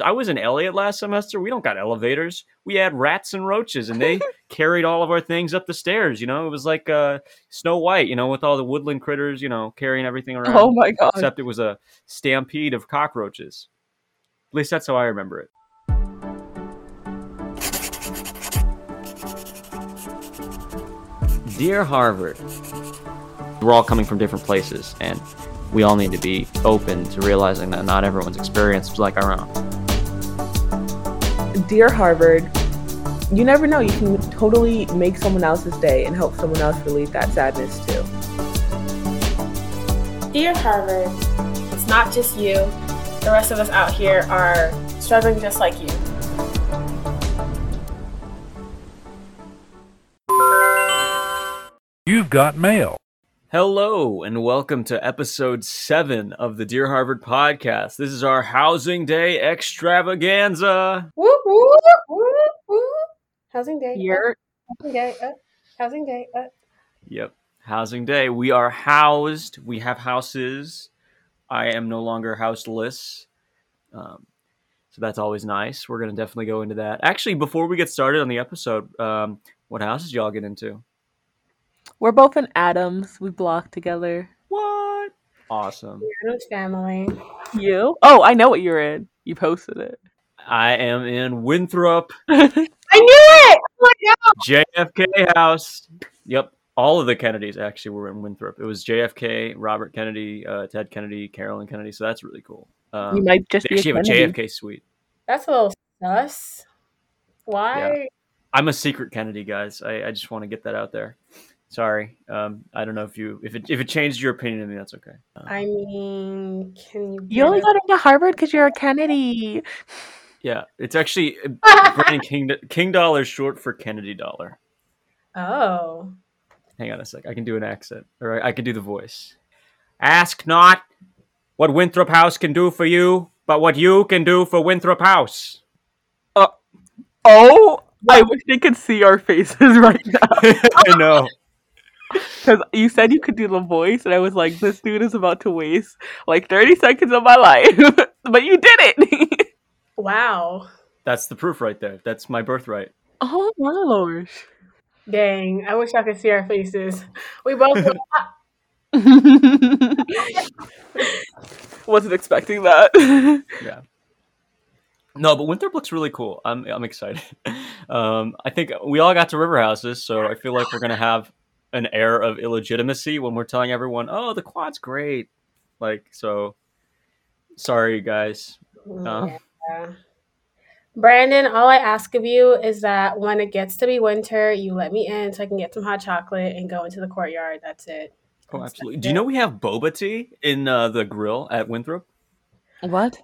I was in Eliot last semester. We don't got elevators. We had rats and roaches, and they carried all of our things up the stairs. You know, it was like uh, Snow White. You know, with all the woodland critters. You know, carrying everything around. Oh my god. Except it was a stampede of cockroaches. At least that's how I remember it. Dear Harvard, we're all coming from different places, and we all need to be open to realizing that not everyone's experience is like our own. Dear Harvard, you never know. You can totally make someone else's day and help someone else relieve that sadness too. Dear Harvard, it's not just you. The rest of us out here are struggling just like you. You've got mail. Hello, and welcome to episode seven of the Dear Harvard podcast. This is our Housing Day extravaganza. Woo woo woo woo. Housing day. You're housing day. Uh, housing day. Uh. Yep, Housing Day. We are housed, we have houses. I am no longer houseless. Um, so that's always nice. We're going to definitely go into that. Actually, before we get started on the episode, um, what houses y'all get into? We're both in Adams. We block together. What? Awesome. Adam's family. You? Oh, I know what you're in. You posted it. I am in Winthrop, I knew it. Oh my god. JFK House. Yep. All of the Kennedys actually were in Winthrop. It was JFK, Robert Kennedy, uh, Ted Kennedy, Carolyn Kennedy. So that's really cool. Um, you might just they be actually a have a JFK suite. That's a little sus. Why? I'm a secret Kennedy, guys. I, I just want to get that out there. Sorry. Um, I don't know if you if it if it changed your opinion of me, that's okay. Uh, I mean, can you? You only get got into Harvard because you're a Kennedy. yeah, it's actually uh, Brandon King King Dollar is short for Kennedy Dollar. Oh. Hang on a sec. I can do an accent, or I, I can do the voice. Ask not what Winthrop House can do for you, but what you can do for Winthrop House. Oh, I wish they could see our faces right now. I know. Because you said you could do the voice, and I was like, this dude is about to waste like 30 seconds of my life. but you did it. Wow. That's the proof right there. That's my birthright. oh my lord. Dang. I wish I could see our faces. We both. Wasn't expecting that. Yeah. No, but Winthrop looks really cool. I'm I'm excited. Um, I think we all got to river houses, so I feel like we're gonna have an air of illegitimacy when we're telling everyone, "Oh, the quad's great." Like, so sorry, guys. Uh, Yeah. Brandon, all I ask of you is that when it gets to be winter, you let me in so I can get some hot chocolate and go into the courtyard. That's it. oh, absolutely. Do you know we have boba tea in uh, the grill at Winthrop? what?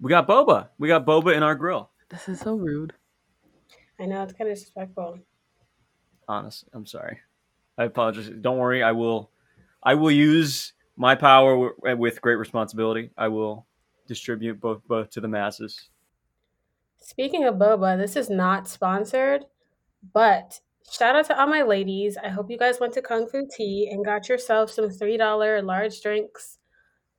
We got boba. We got boba in our grill. This is so rude. I know it's kind of disrespectful. Honestly, I'm sorry. I apologize. Don't worry. I will. I will use my power w- with great responsibility. I will distribute both both to the masses. Speaking of boba, this is not sponsored, but shout out to all my ladies. I hope you guys went to Kung Fu Tea and got yourself some $3 large drinks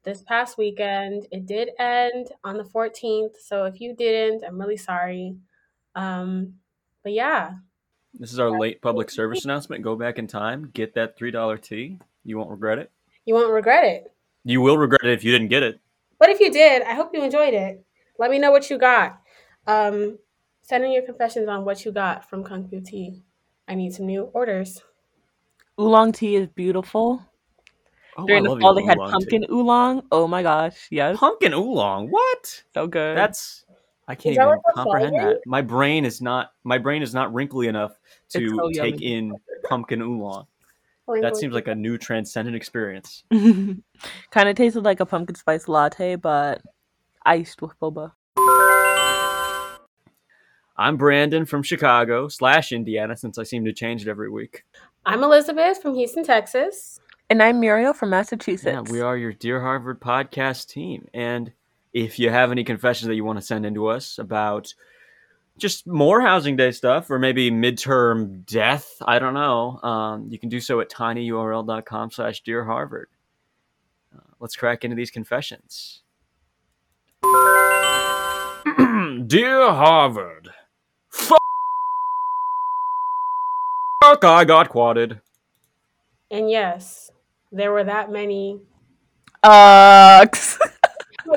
this past weekend. It did end on the 14th, so if you didn't, I'm really sorry. Um, but yeah, This is our late public service announcement. Go back in time, get that three dollar tea. You won't regret it. you won't regret it. You will regret it if you didn't get it. But if you did, I hope you enjoyed it. Let me know what you got. Um, send in your confessions on what you got from Kung Fu Tea. I need some new orders. Oolong tea is beautiful. Oh, During I the fall, they had pumpkin tea. oolong. Oh my gosh, yes, Pumpkin oolong. What? so good. That's I can't even comprehend flavor? that. My brain is not my brain is not wrinkly enough to so take in pumpkin oolong. Oh, that seems like a new transcendent experience. kind of tasted like a pumpkin spice latte, but iced with boba. I'm Brandon from Chicago slash Indiana, since I seem to change it every week. I'm Elizabeth from Houston, Texas. And I'm Muriel from Massachusetts. Yeah, we are your Dear Harvard podcast team. And if you have any confessions that you want to send in to us about just more housing day stuff or maybe midterm death, I don't know, um, you can do so at tinyurl.com slash Dear Harvard. Uh, let's crack into these confessions. Dear Harvard, fuck, I got quadded. And yes, there were that many, Uh,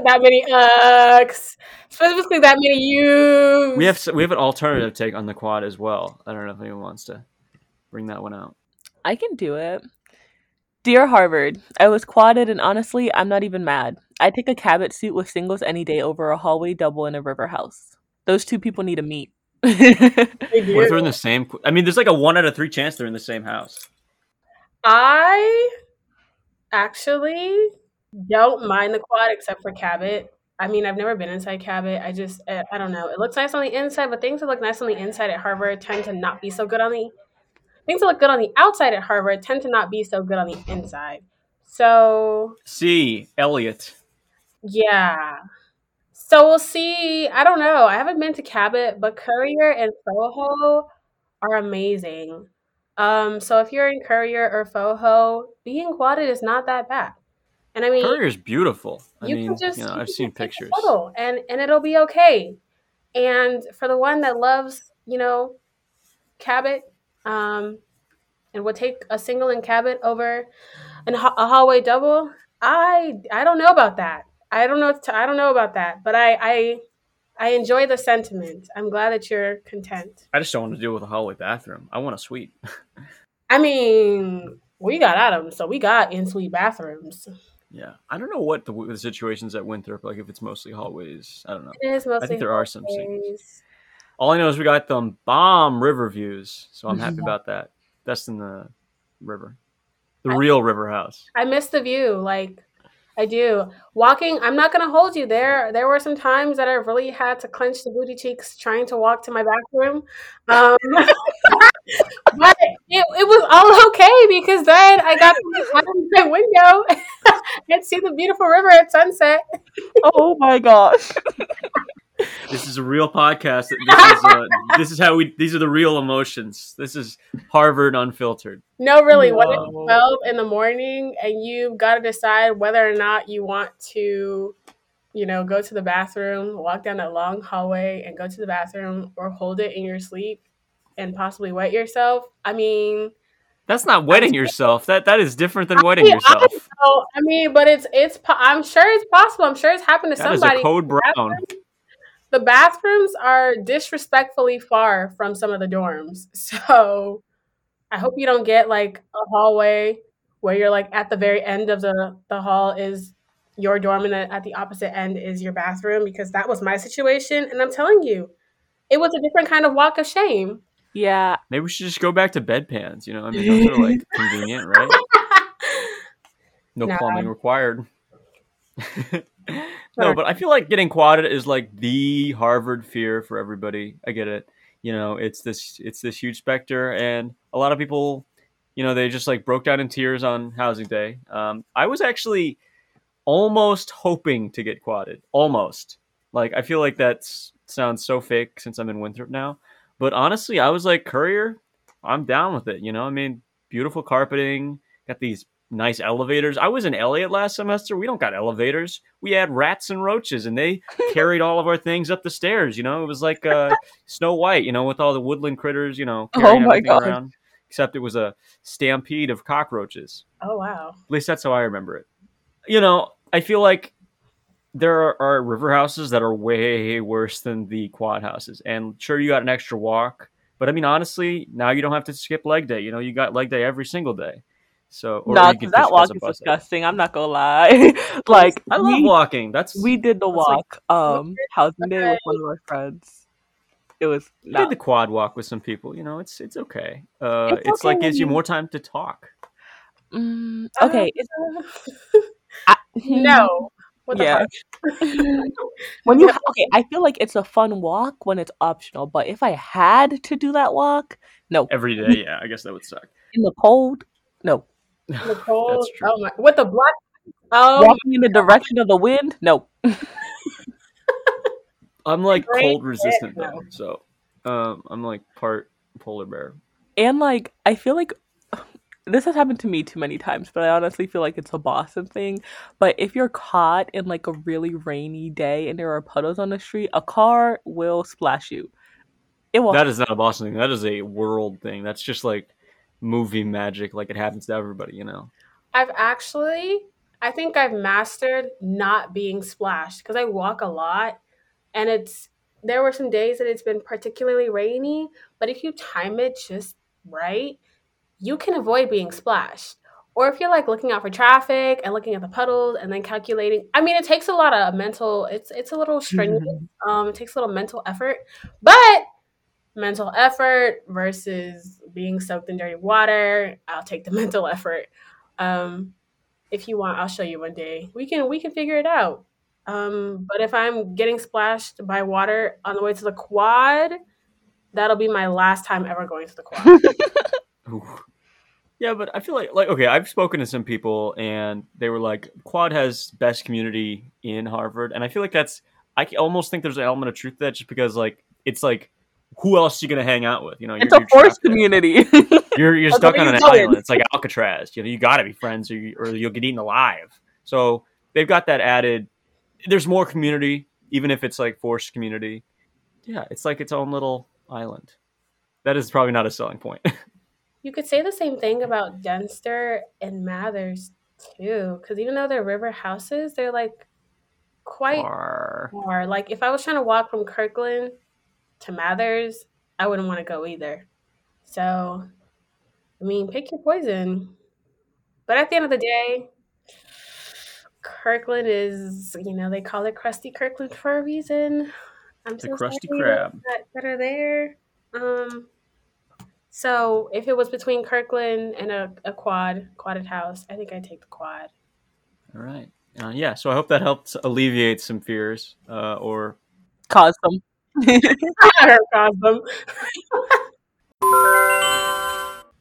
that many ucks, specifically that many yous. We have we have an alternative take on the quad as well. I don't know if anyone wants to bring that one out. I can do it. Dear Harvard, I was quadded and honestly, I'm not even mad. I take a Cabot suit with singles any day over a hallway double in a river house. Those two people need to meet. They. What if they're in the same? qu- I mean, there's like a one out of three chance they're in the same house. I actually don't mind the quad except for Cabot. I mean, I've never been inside Cabot. I just, I, I don't know. It looks nice on the inside, but things that look nice on the inside at Harvard tend to not be so good on the. Things that look good on the outside at Harvard tend to not be so good on the inside. So see, Eliot. yeah. So we'll see. I don't know. I haven't been to Cabot, but Currier and Pfoho are amazing. Um, so if you're in Currier or Pfoho, being quadded is not that bad. And I mean, Currier's beautiful. I you mean, can just you know, I've seen just take a pictures. photo and and it'll be okay. And for the one that loves, you know, Cabot, um, and would take a single in Cabot over an, a hallway double, I I don't know about that. I don't know. to- I don't know about that. But I I I enjoy the sentiment. I'm glad that you're content. I just don't want to deal with a hallway bathroom. I want a suite. I mean, we got Adams, so we got in suite bathrooms. Yeah, I don't know what the, the situations at Winthrop like. If it's mostly hallways, I don't know. It is mostly I think there are some. All I know is we got them bomb river views, so I'm happy Yeah. about that. That's in the river, the I- real river house. I miss the view. Like I do. Walking, I'm not gonna hold you there. There were some times that I really had to clench the booty cheeks trying to walk to my bathroom. Um, but it, it was all okay because then I got out of my window and see the beautiful river at sunset. oh my gosh. This is a real podcast. This is, uh, this is how we. These are the real emotions. This is Harvard unfiltered. No, really, when it's 12 in the morning and you've got to decide whether or not you want to, you know, go to the bathroom, walk down that long hallway and go to the bathroom or hold it in your sleep and possibly wet yourself. I mean, That's not wetting yourself. That that is different than wetting mean, I yourself. oh, I mean, but it's, it's, I'm sure it's possible. I'm sure it's happened to That is somebody. a code brown. The bathrooms are disrespectfully far from some of the dorms. So I hope you don't get like a hallway where you're like at the very end of the, the hall is your dorm and at the opposite end is your bathroom because that was my situation. And I'm telling you, it was a different kind of walk of shame. Yeah. Maybe we should just go back to bedpans. You know, I mean, those are like convenient, right? No Nah. plumbing required. no, but I feel like getting quadded is like the Harvard fear for everybody. I get it. You know, it's this it's this huge specter, and a lot of people, you know, they just like broke down in tears on housing day. Um, I was actually almost hoping to get quadded, almost. Like I feel like that sounds so fake since I'm in Winthrop now, but honestly, I was like Currier. I'm down with it. You know, I mean, beautiful carpeting, got these nice elevators. I was in Eliot last semester. We don't got elevators. We had rats and roaches, and they carried all of our things up the stairs. You know, it was like uh, Snow White. You know, with all the woodland critters. You know, Oh my everything God. around. Except it was a stampede of cockroaches. Oh, wow. At least that's how I remember it. You know, I feel like there are, are river houses that are way worse than the quad houses. And sure, you got an extra walk, but I mean, honestly, now you don't have to skip leg day. You know, you got leg day every single day. So, No, 'cause that walk is disgusting. I'm not gonna lie. like I love we, walking. That's we did the That's like- walk, um, housing day with one of our friends. It was we did the quad walk with some people. You know, it's it's okay. Uh, It's it's, okay like gives you more time to talk. mm, Uh, okay. It's, I, no. What Yeah. fuck? when you okay, I feel like it's a fun walk when it's optional. But if I had to do that walk, no, Every day, yeah, I guess that would suck. in the cold, no. The cold. Oh my. With the black. Oh, Walking in the direction of the wind, no. I'm like Great cold resistant pick, though, so um, I'm like part polar bear. And like I feel like this has happened to me too many times, but I honestly feel like it's a Boston thing. But if you're caught in like a really rainy day and there are puddles on the street, a car will splash you. It will. That is not a Boston thing. That is a world thing. That's just like movie magic. Like it happens to everybody, you know. I've actually, I think I've mastered not being splashed because I walk a lot, and it's there were some days that it's been particularly rainy. But if you time it just right, you can avoid being splashed. Or if you're like looking out for traffic and looking at the puddles and then calculating, I mean, it takes a lot of mental. It's it's a little strenuous. Um, it takes a little mental effort, but mental effort versus being soaked in dirty water, I'll take the mental effort. Um, if you want, I'll show you one day. We can we can figure it out. Um, but if I'm getting splashed by water on the way to the quad, that'll be my last time ever going to the quad. Yeah, but I feel like like okay, I've spoken to some people and they were like Quad has best community in Harvard, and I feel like that's I almost think there's an element of truth to that just because like it's like who else are you gonna hang out with? You know, it's a forced community. you're you're stuck on an island. It's like Alcatraz. You know, you got to be friends or you, or you'll get eaten alive. So they've got that added. There's more community, even if it's like forced community. Yeah, it's like its own little island. That is probably not a selling point. You could say the same thing about Dunster and Mathers too, because even though they're river houses, they're like quite Far. far. Like if I was trying to walk from Kirkland to Mathers, I wouldn't want to go either. So, I mean, pick your poison. But at the end of the day, Kirkland is, you know, they call it Krusty Kirkland for a reason. I'm The so Krusty sorry Krab. that, that are there. Um, so if it was between Kirkland and a, a quad, quadded house, I think I'd take the quad. All right. Uh, yeah. So I hope that helps alleviate some fears, uh, or Cause them. Or Cosmo.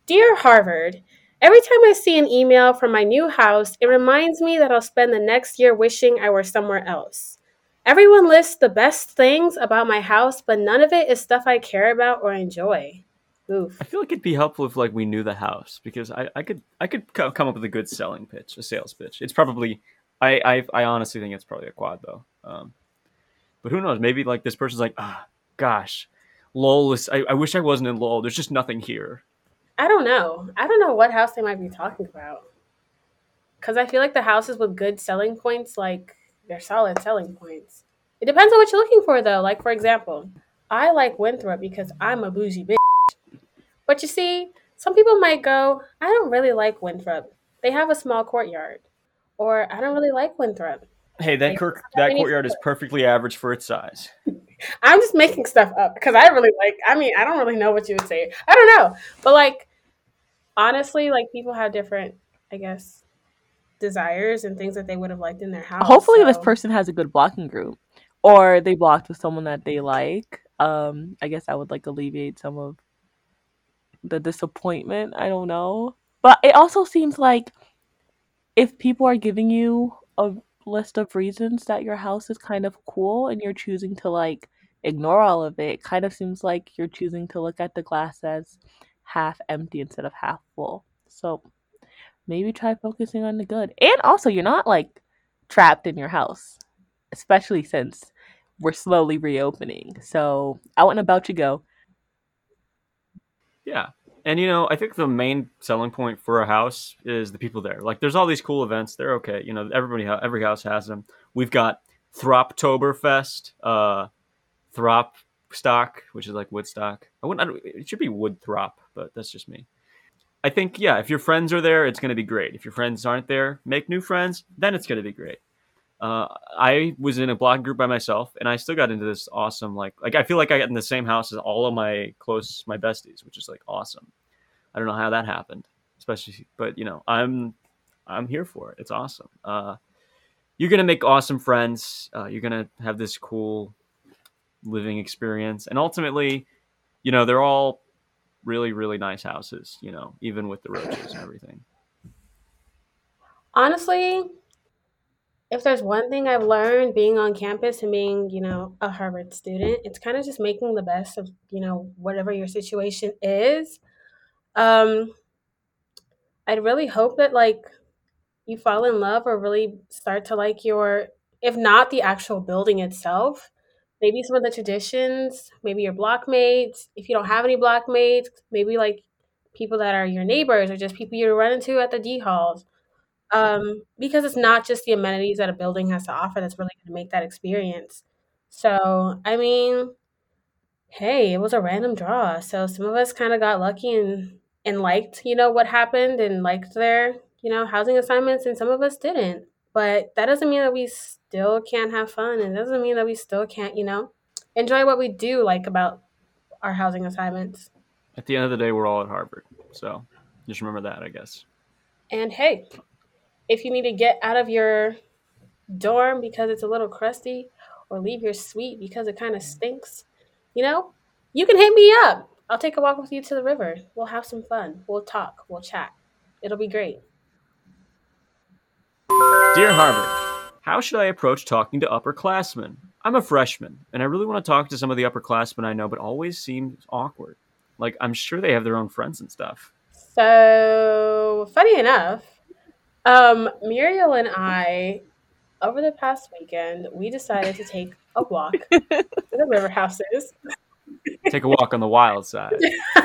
Dear Harvard, every time I see an email from my new house, it reminds me that I'll spend the next year wishing I were somewhere else. Everyone lists the best things about my house, but none of it is stuff I care about or enjoy. Oof. I feel like it'd be helpful if like we knew the house because I, I could I could co- come up with a good selling pitch, a sales pitch. It's probably I I, I honestly think it's probably a quad though. Um, but who knows? Maybe like this person's like, ah, gosh, lol. Is, I, I wish I wasn't in lol. There's just nothing here. I don't know. I don't know what house they might be talking about. Because I feel like the houses with good selling points, like, they're solid selling points. It depends on what you're looking for, though. Like, for example, I like Winthrop because I'm a bougie bitch. But you see, some people might go, I don't really like Winthrop. They have a small courtyard. Or I don't really like Winthrop. Hey, that Like, Kirk, that courtyard is perfectly average for its size. I'm just making stuff up because I really like. I mean, I don't really know what you would say. I don't know, but like, honestly, like people have different, I guess, desires and things that they would have liked in their house. Hopefully, this person has a good blocking group, or they blocked with someone that they like. Um, I guess I would like alleviate some of the disappointment. I don't know, but it also seems like if people are giving you a list of reasons that your house is kind of cool and you're choosing to like ignore all of it, it kind of seems like you're choosing to look at the glass as half empty instead of half full. So maybe try focusing on the good. And also, you're not like trapped in your house, especially since we're slowly reopening. So out and about you go. Yeah. And you know, I think the main selling point for a house is the people there. Like, there's all these cool events. They're okay. You know, everybody, every house has them. We've got Throptoberfest, uh, Throp Stock, which is like Woodstock. I wouldn't. I it should be Wood Throp, but that's just me. I think yeah, if your friends are there, it's going to be great. If your friends aren't there, make new friends. Then it's going to be great. Uh, I was in a blog group by myself, and I still got into this awesome like like I feel like I got in the same house as all of my close my besties, which is like awesome. I don't know how that happened, especially, but you know, I'm I'm here for it. It's awesome. Uh, you're gonna make awesome friends. Uh, you're gonna have this cool living experience, and ultimately, you know, they're all really really nice houses. You know, even with the roaches and everything. honestly, if there's one thing I've learned being on campus and being, you know, a Harvard student, it's kind of just making the best of, you know, whatever your situation is. Um, I'd really hope that like you fall in love or really start to like your if not the actual building itself, maybe some of the traditions, maybe your blockmates. If you don't have any blockmates, maybe like people that are your neighbors or just people you run into at the D halls. Um, because it's not just the amenities that a building has to offer that's really going to make that experience. So, I mean, hey, it was a random draw. So some of us kind of got lucky and and liked, you know, what happened and liked their, you know, housing assignments and some of us didn't. But that doesn't mean that we still can't have fun and it doesn't mean that we still can't, you know, enjoy what we do like about our housing assignments. At the end of the day, we're all at Harvard. So just remember that, I guess. And hey, if you need to get out of your dorm because it's a little crusty or leave your suite because it kind of stinks, you know, you can hit me up. I'll take a walk with you to the river. We'll have some fun. We'll talk. We'll chat. It'll be great. Dear Harvard, how should I approach talking to upperclassmen? I'm a freshman, and I really want to talk to some of the upperclassmen I know, but always seems awkward. Like, I'm sure they have their own friends and stuff. So, funny enough, um, Muriel and I, over the past weekend, we decided to take a walk to the river houses. Take a walk on the wild side.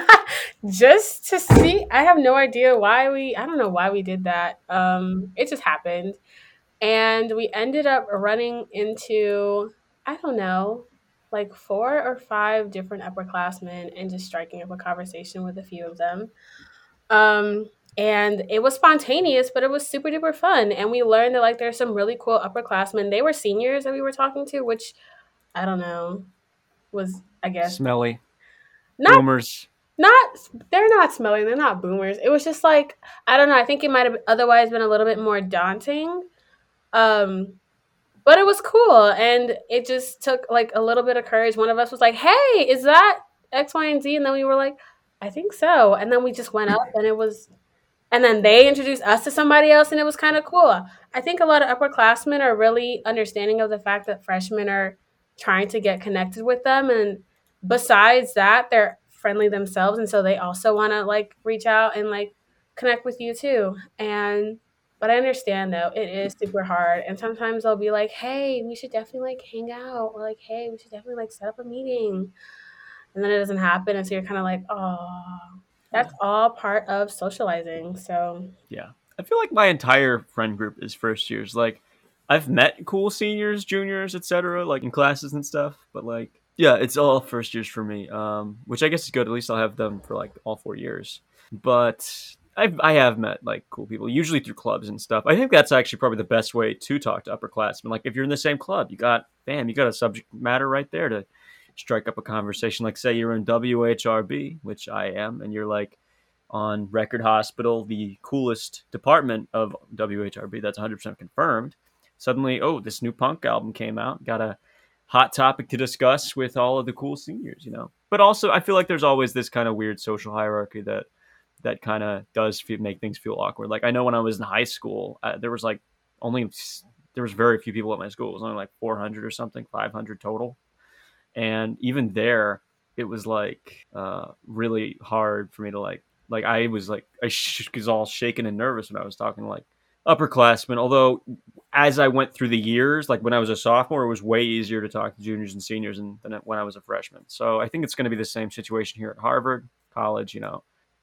just to see. I have no idea why we, I don't know why we did that. Um, it just happened. And we ended up running into, I don't know, like four or five different upperclassmen and just striking up a conversation with a few of them. Um, and it was spontaneous, but it was super duper fun. And we learned that like there's some really cool upperclassmen. They were seniors that we were talking to, which I don't know was I guess Smelly. not Boomers. not they're not smelly. They're not boomers. It was just like I don't know. I think it might have otherwise been a little bit more daunting. Um, but it was cool, and it just took like a little bit of courage. One of us was like, "Hey, is that X, Y, and Z?" And then we were like, "I think so." And then we just went up, and it was, and then they introduced us to somebody else, and it was kind of cool. I think a lot of upperclassmen are really understanding of the fact that freshmen are trying to get connected with them, and besides that, they're friendly themselves, and so they also want to like reach out and like connect with you too. And but I understand though, it is super hard. And sometimes they'll be like, hey, we should definitely like hang out. Or like, hey, we should definitely like set up a meeting. And then it doesn't happen. And so you're kind of like, oh, that's all part of socializing. So Yeah. I feel like my entire friend group is first years. Like, I've met cool seniors, juniors, etc., like in classes and stuff. But like, yeah, it's all first years for me. Um, which I guess is good. At least I'll have them for like all four years. But I've, I have met like cool people, usually through clubs and stuff. I think that's actually probably the best way to talk to upperclassmen. Like if you're in the same club, you got, bam, you got a subject matter right there to strike up a conversation. Like say you're in WHRB, which I am, and you're like on Record Hospital, the coolest department of WHRB. That's 100% confirmed. Suddenly, oh, this new punk album came out. Got a hot topic to discuss with all of the cool seniors, you know. But also, I feel like there's always this kind of weird social hierarchy that that kind of does feel, make things feel awkward. Like I know when I was in high school, uh, there was like only there was very few people at my school. It was only like 400 or something, 500 total, and even there, it was like uh, really hard for me to like like I was like I sh- was all shaken and nervous when I was talking to like upperclassmen. Although as I went through the years, like when I was a sophomore, it was way easier to talk to juniors and seniors than when I was a freshman. So I think it's going to be the same situation here at Harvard College. You know,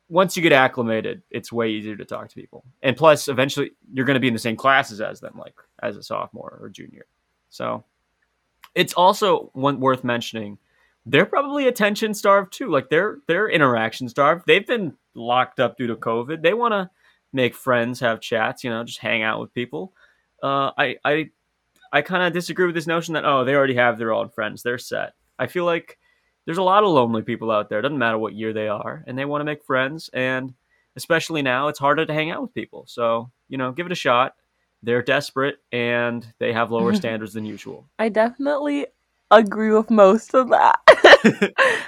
once you get acclimated, it's way easier to talk to people. And plus, eventually, you're going to be in the same classes as them, like as a sophomore or junior. So it's also one worth mentioning. They're probably attention starved too. Like they're they're interaction starved. They've been locked up due to COVID. They want to make friends, have chats, you know, just hang out with people. Uh, I I I kind of disagree with this notion that oh they already have their own friends, they're set. I feel like there's a lot of lonely people out there. It doesn't matter what year they are, and they want to make friends. And especially now, it's harder to hang out with people. So you know, give it a shot. They're desperate and they have lower standards than usual. I definitely agree with most of that.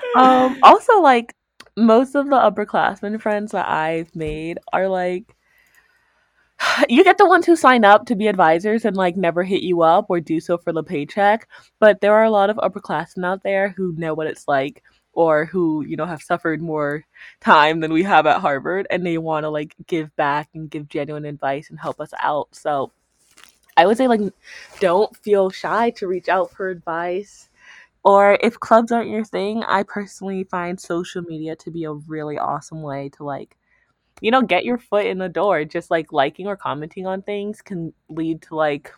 um, also, like most of the upperclassmen friends that I've made are like you get the ones who sign up to be advisors and like never hit you up or do so for the paycheck. But there are a lot of upperclassmen out there who know what it's like or who you know have suffered more time than we have at Harvard and they want to like give back and give genuine advice and help us out. So I would say like don't feel shy to reach out for advice. Or if clubs aren't your thing, I personally find social media to be a really awesome way to like you know get your foot in the door. Just like liking or commenting on things can lead to like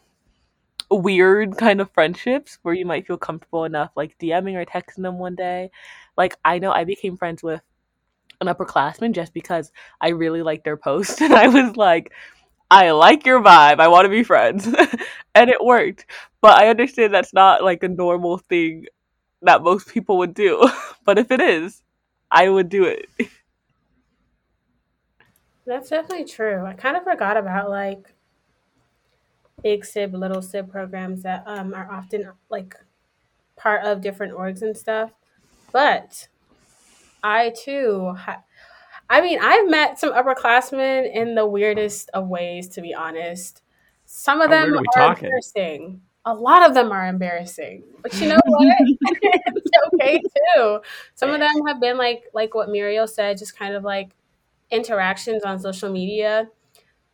weird kind of friendships where you might feel comfortable enough like DMing or texting them one day. Like I know I became friends with an upperclassman just because I really liked their post and I was like, I like your vibe. I want to be friends. and it worked. But I understand that's not like a normal thing that most people would do. but if it is, I would do it. That's definitely true. I kind of forgot about like big sib, little sib programs that um, are often like part of different orgs and stuff. But I too, ha- I mean, I've met some upperclassmen in the weirdest of ways, to be honest. Some of them are are embarrassing. A lot of them are embarrassing, but you know what? it's okay too. Some of them have been like, like what Muriel said, just kind of like interactions on social media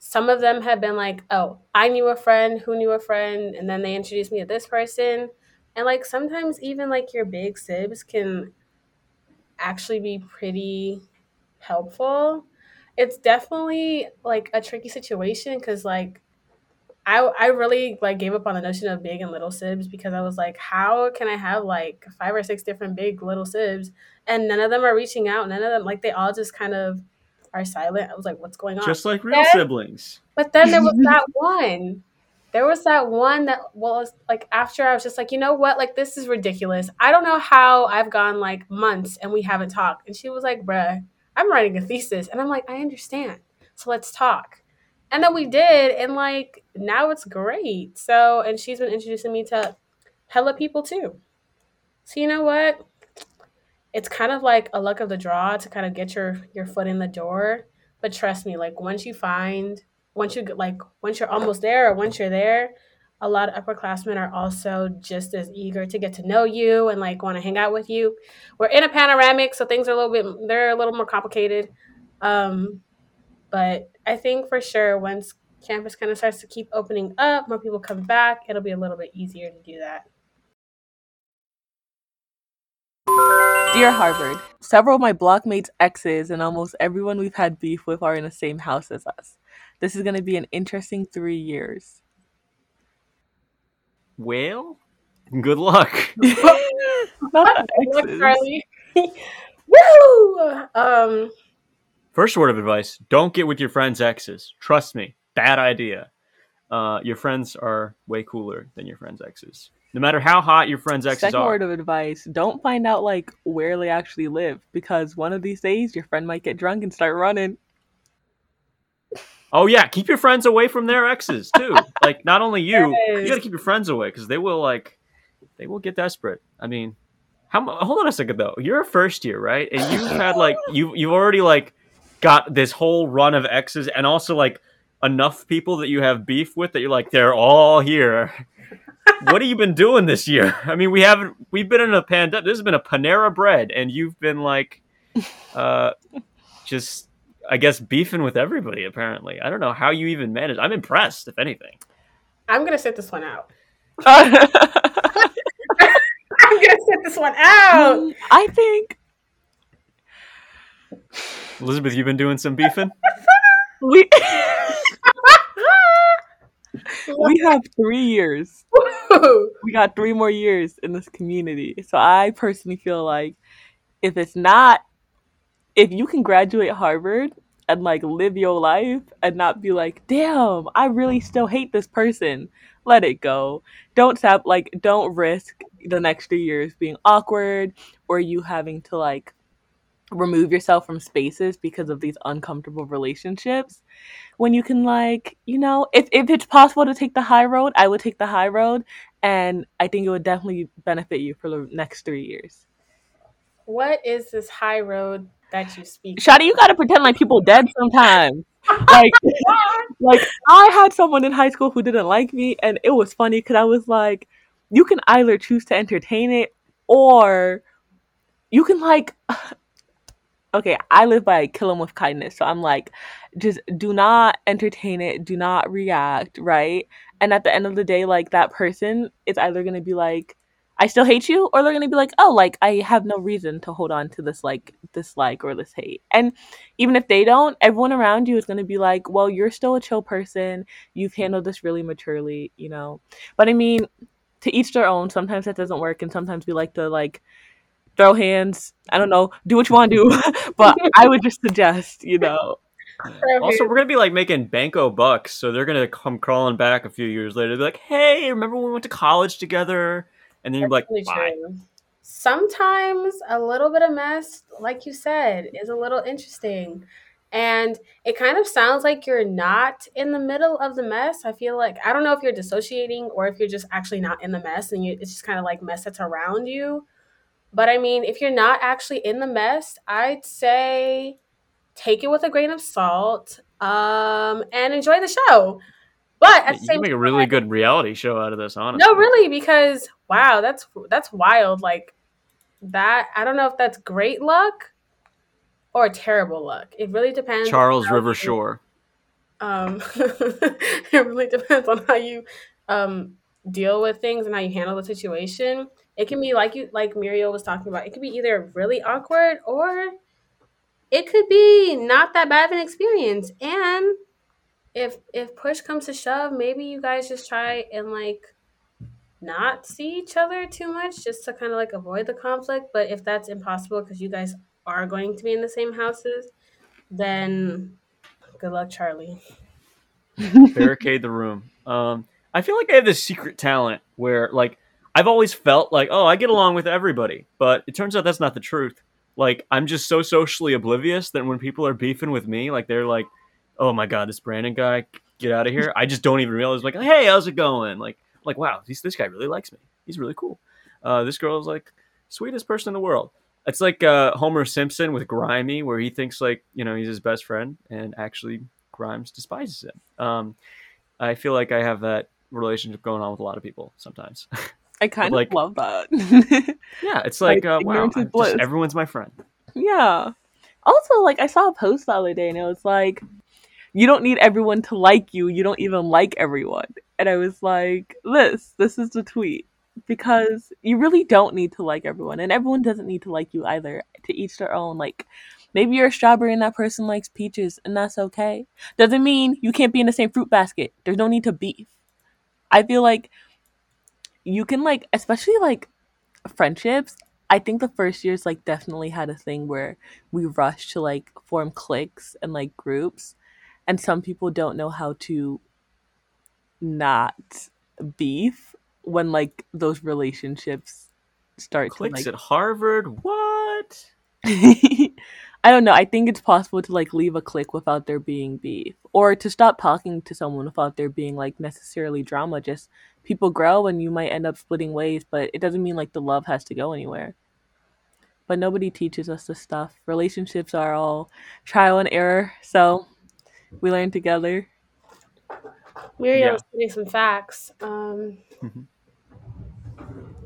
some of them have been like, oh, I knew a friend who knew a friend, and then they introduced me to this person. And like sometimes even like your big sibs can actually be pretty helpful. It's definitely like a tricky situation because like I I really like gave up on the notion of big and little sibs because I was like, how can I have like five or six different big little sibs and none of them are reaching out, none of them like they all just kind of are silent. I was like, what's going on? Just like real Yeah. siblings. But then there was that one. There was that one that was like after I was just like, you know what? Like this is ridiculous. I don't know how I've gone like months and we haven't talked. And she was like, bruh, I'm writing a thesis. And I'm like, I understand. So let's talk. And then we did, and like now it's great. So and she's been introducing me to hella people too. So you know what? It's kind of like a luck of the draw to kind of get your your foot in the door. But trust me, like once you find once you like once you're almost there or once you're there, a lot of upperclassmen are also just as eager to get to know you and like want to hang out with you. We're in a panoramic, so things are a little bit they're a little more complicated. Um, but I think for sure once campus kind of starts to keep opening up, more people come back, it'll be a little bit easier to do that. Dear Harvard, several of my blockmates' exes and almost everyone we've had beef with are in the same house as us. This is going to be an interesting three years. Well, good luck. Not exes. Charlie. Woo! Um, First word of advice: Don't get with your friends' exes. Trust me, bad idea. Uh, your friends are way cooler than your friends' exes. No matter how hot your friends' exes Second are. word of advice: Don't find out like where they actually live because one of these days your friend might get drunk and start running. Oh yeah, keep your friends away from their exes too. like not only you, you got to keep your friends away because they will like, they will get desperate. I mean, how? Hold on a second though. You're a first year, right? And you've had like you you've already like got this whole run of exes and also like enough people that you have beef with that you're like they're all here. What have you been doing this year? I mean, we haven't. We've been in a pandemic. This has been a Panera Bread, and you've been like, uh, just I guess beefing with everybody. Apparently, I don't know how you even manage. I'm impressed, if anything. I'm gonna sit this one out. I I'm gonna sit this one out. I think Elizabeth, you've been doing some beefing. we we have three years. We got three more years in this community. So I personally feel like if it's not if you can graduate Harvard and like live your life and not be like, damn, I really still hate this person. Let it go. Don't stop like don't risk the next three years being awkward or you having to like remove yourself from spaces because of these uncomfortable relationships. When you can like you know if, if it's possible to take the high road i would take the high road and i think it would definitely benefit you for the next three years. What is this high road that you speak? Shadi, you gotta pretend like people dead sometimes. Like like i had someone in high school who didn't like me and it was funny because i was like you can either choose to entertain it or you can like okay, I live by kill them with kindness. So I'm like, just do not entertain it, do not react, right? And at the end of the day, like that person is either gonna be like, I still hate you, or they're gonna be like, oh, like I have no reason to hold on to this like dislike or this hate. And even if they don't, everyone around you is gonna be like, well, you're still a chill person. You've handled this really maturely, you know. But I mean, to each their own. Sometimes that doesn't work, and sometimes we like to like throw hands. I don't know, do what you want to do. but I would just suggest, you know. Also, we're gonna be like making banco bucks, so they're gonna come crawling back a few years later. Be like, "Hey, remember when we went to college together?" And then you're like, Really "Bye." true. Sometimes a little bit of mess, like you said, is a little interesting. And it kind of sounds like you're not in the middle of the mess. I feel like I don't know if you're dissociating or if you're just actually not in the mess and you, it's just kind of like mess that's around you. But I mean, if you're not actually in the mess, I'd say take it with a grain of salt um, and enjoy the show. But at the You same can make a really good reality show out of this, honestly. no, really, because wow, that's that's wild. Like that, I don't know if that's great luck or terrible luck. It really depends. Charles River Shore. Um, it really depends on how you um deal with things and how you handle the situation. It can be like you, like Muriel was talking about. It could be either really awkward or it could be not that bad of an experience. And if if push comes to shove, maybe you guys just try and like not see each other too much just to kind of like avoid the conflict. But if that's impossible because you guys are going to be in the same houses, then good luck, Charlie. barricade the room. Um, I feel like I have this secret talent where, like, I've always felt like, oh, I get along with everybody, but it turns out that's not the truth. Like, I'm just so socially oblivious that when people are beefing with me, like, they're like, oh my god, this Brandon guy, get out of here. I just don't even realize, like, hey, how's it going? Like, like, wow, this this guy really likes me. He's really cool. Uh, this girl is like sweetest person in the world. It's like uh, Homer Simpson with Grimey, where he thinks like you know he's his best friend, and actually Grimes despises him. Um, I feel like I have that relationship going on with a lot of people sometimes. I kind Like- of love that. yeah, it's like, Like, uh, wow, ignorance is I'm just- everyone's my friend. yeah. Also, like I saw a post the other day, and it was like, "You don't need everyone to like you. You don't even like everyone." And I was like, "This, this is the tweet." Because you really don't need to like everyone, and everyone doesn't need to like you either. To each their own. Like, maybe you're a strawberry and that person likes peaches, and that's okay. Doesn't mean you can't be in the same fruit basket. There's no need to beef. I feel like you can like, especially like friendships. I think the first years like definitely had a thing where we rush to like form cliques and like groups, and some people don't know how to not beef when like those relationships start cliques to at Harvard. What? I don't know. I think it's possible to like leave a clique without there being beef, or to stop talking to someone without there being like necessarily drama. Just people grow, and you might end up splitting ways, but it doesn't mean like the love has to go anywhere. But nobody teaches us this stuff. Relationships are all trial and error, so we learn together. Muriel Yeah. was getting some facts. Um,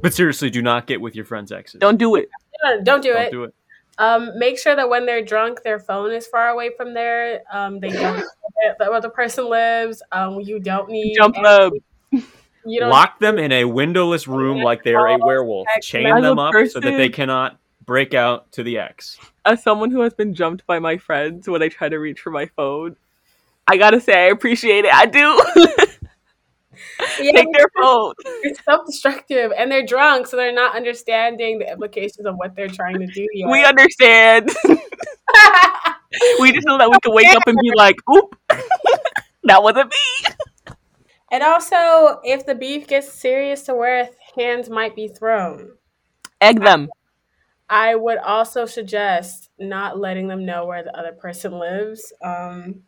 But seriously, do not get with your friend's exes. Don't do it. don't, don't do Don't it. do it. Um, make sure that when they're drunk, their phone is far away from there. Um, they don't know where the person lives. Um, you don't need Jump any- them. You don't. Lock them in a windowless oh, room like they are a oh, werewolf. As Chain a them up so that they cannot break out to the ex. As someone who has been jumped by my friends when I try to reach for my phone, I gotta say I appreciate it. I do. Yeah, Take their phone. It's self-destructive, and they're drunk, so they're not understanding the implications of what they're trying to do. Yet. We understand. we just know that we can wake up and be like, "Oop, that wasn't me." And also, if the beef gets serious to where hands might be thrown, Egg them. I would also suggest not letting them know where the other person lives. Um,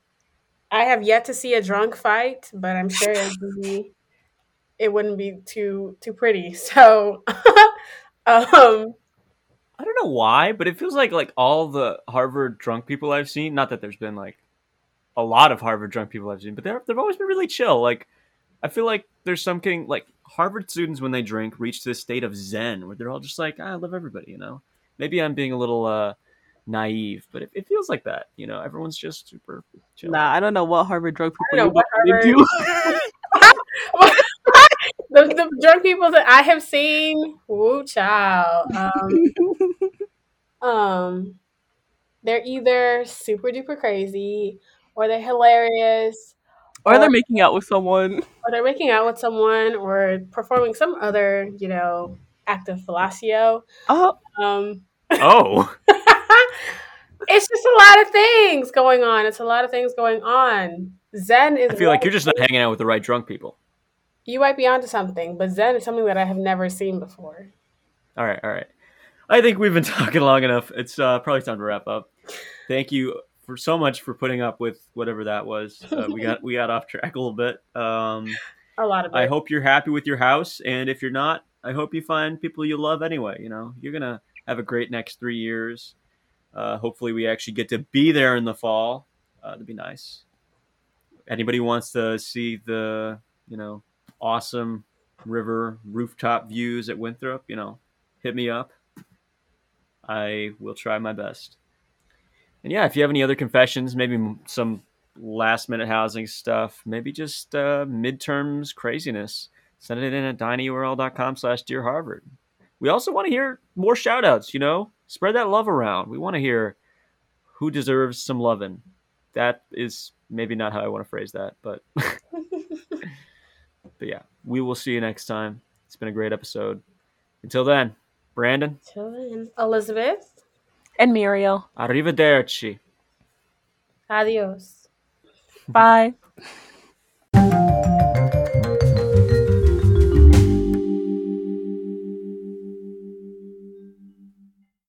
I have yet to see a drunk fight, but I'm sure it would be, it wouldn't be too too pretty. So, um, I don't know why, but it feels like like all the Harvard drunk people I've seen. Not that there's been like a lot of Harvard drunk people I've seen, but they're they've always been really chill. Like I feel like there's something like Harvard students when they drink reach this state of zen where they're all just like, "Ah, I love everybody, you know. Maybe I'm being a little uh, naive, but it, it feels like that. You know, everyone's just super chill. Nah, I don't know what Harvard drug people don't know what Harvard- into. the, the drunk people that I have seen, woo child. Um, um, they're either super duper crazy, or they're hilarious, or they're making out with someone. or they're making out with someone, or performing some other, you know, act of fellatio. Oh, Um, Oh, it's just a lot of things going on. It's a lot of things going on. Zen is. I feel like you're just not hanging out with the right drunk people. You might be onto something, but Zen is something that I have never seen before. All right, all right. I think we've been talking long enough. It's uh, probably time to wrap up. Thank you for so much for putting up with whatever that was. Uh, we got we got off track a little bit. Um, A lot of it. I hope you're happy with your house, and if you're not, I hope you find people you love anyway. You know, you're gonna have a great next three years. Uh, hopefully, we actually get to be there in the fall. Uh, that'd be nice. Anybody wants to see the you know awesome river rooftop views at Winthrop? You know, hit me up. I will try my best. And yeah, if you have any other confessions, maybe some last minute housing stuff, maybe just uh, midterms craziness, send it in at tinyurl.com slash dear Harvard. We also want to hear more shout outs, you know, spread that love around. We want to hear who deserves some loving. That is maybe not how I want to phrase that, but but yeah, we will see you next time. It's been a great episode. Until then, Brandon, Till then, Elizabeth, and Muriel. arrivederci. adios. Bye.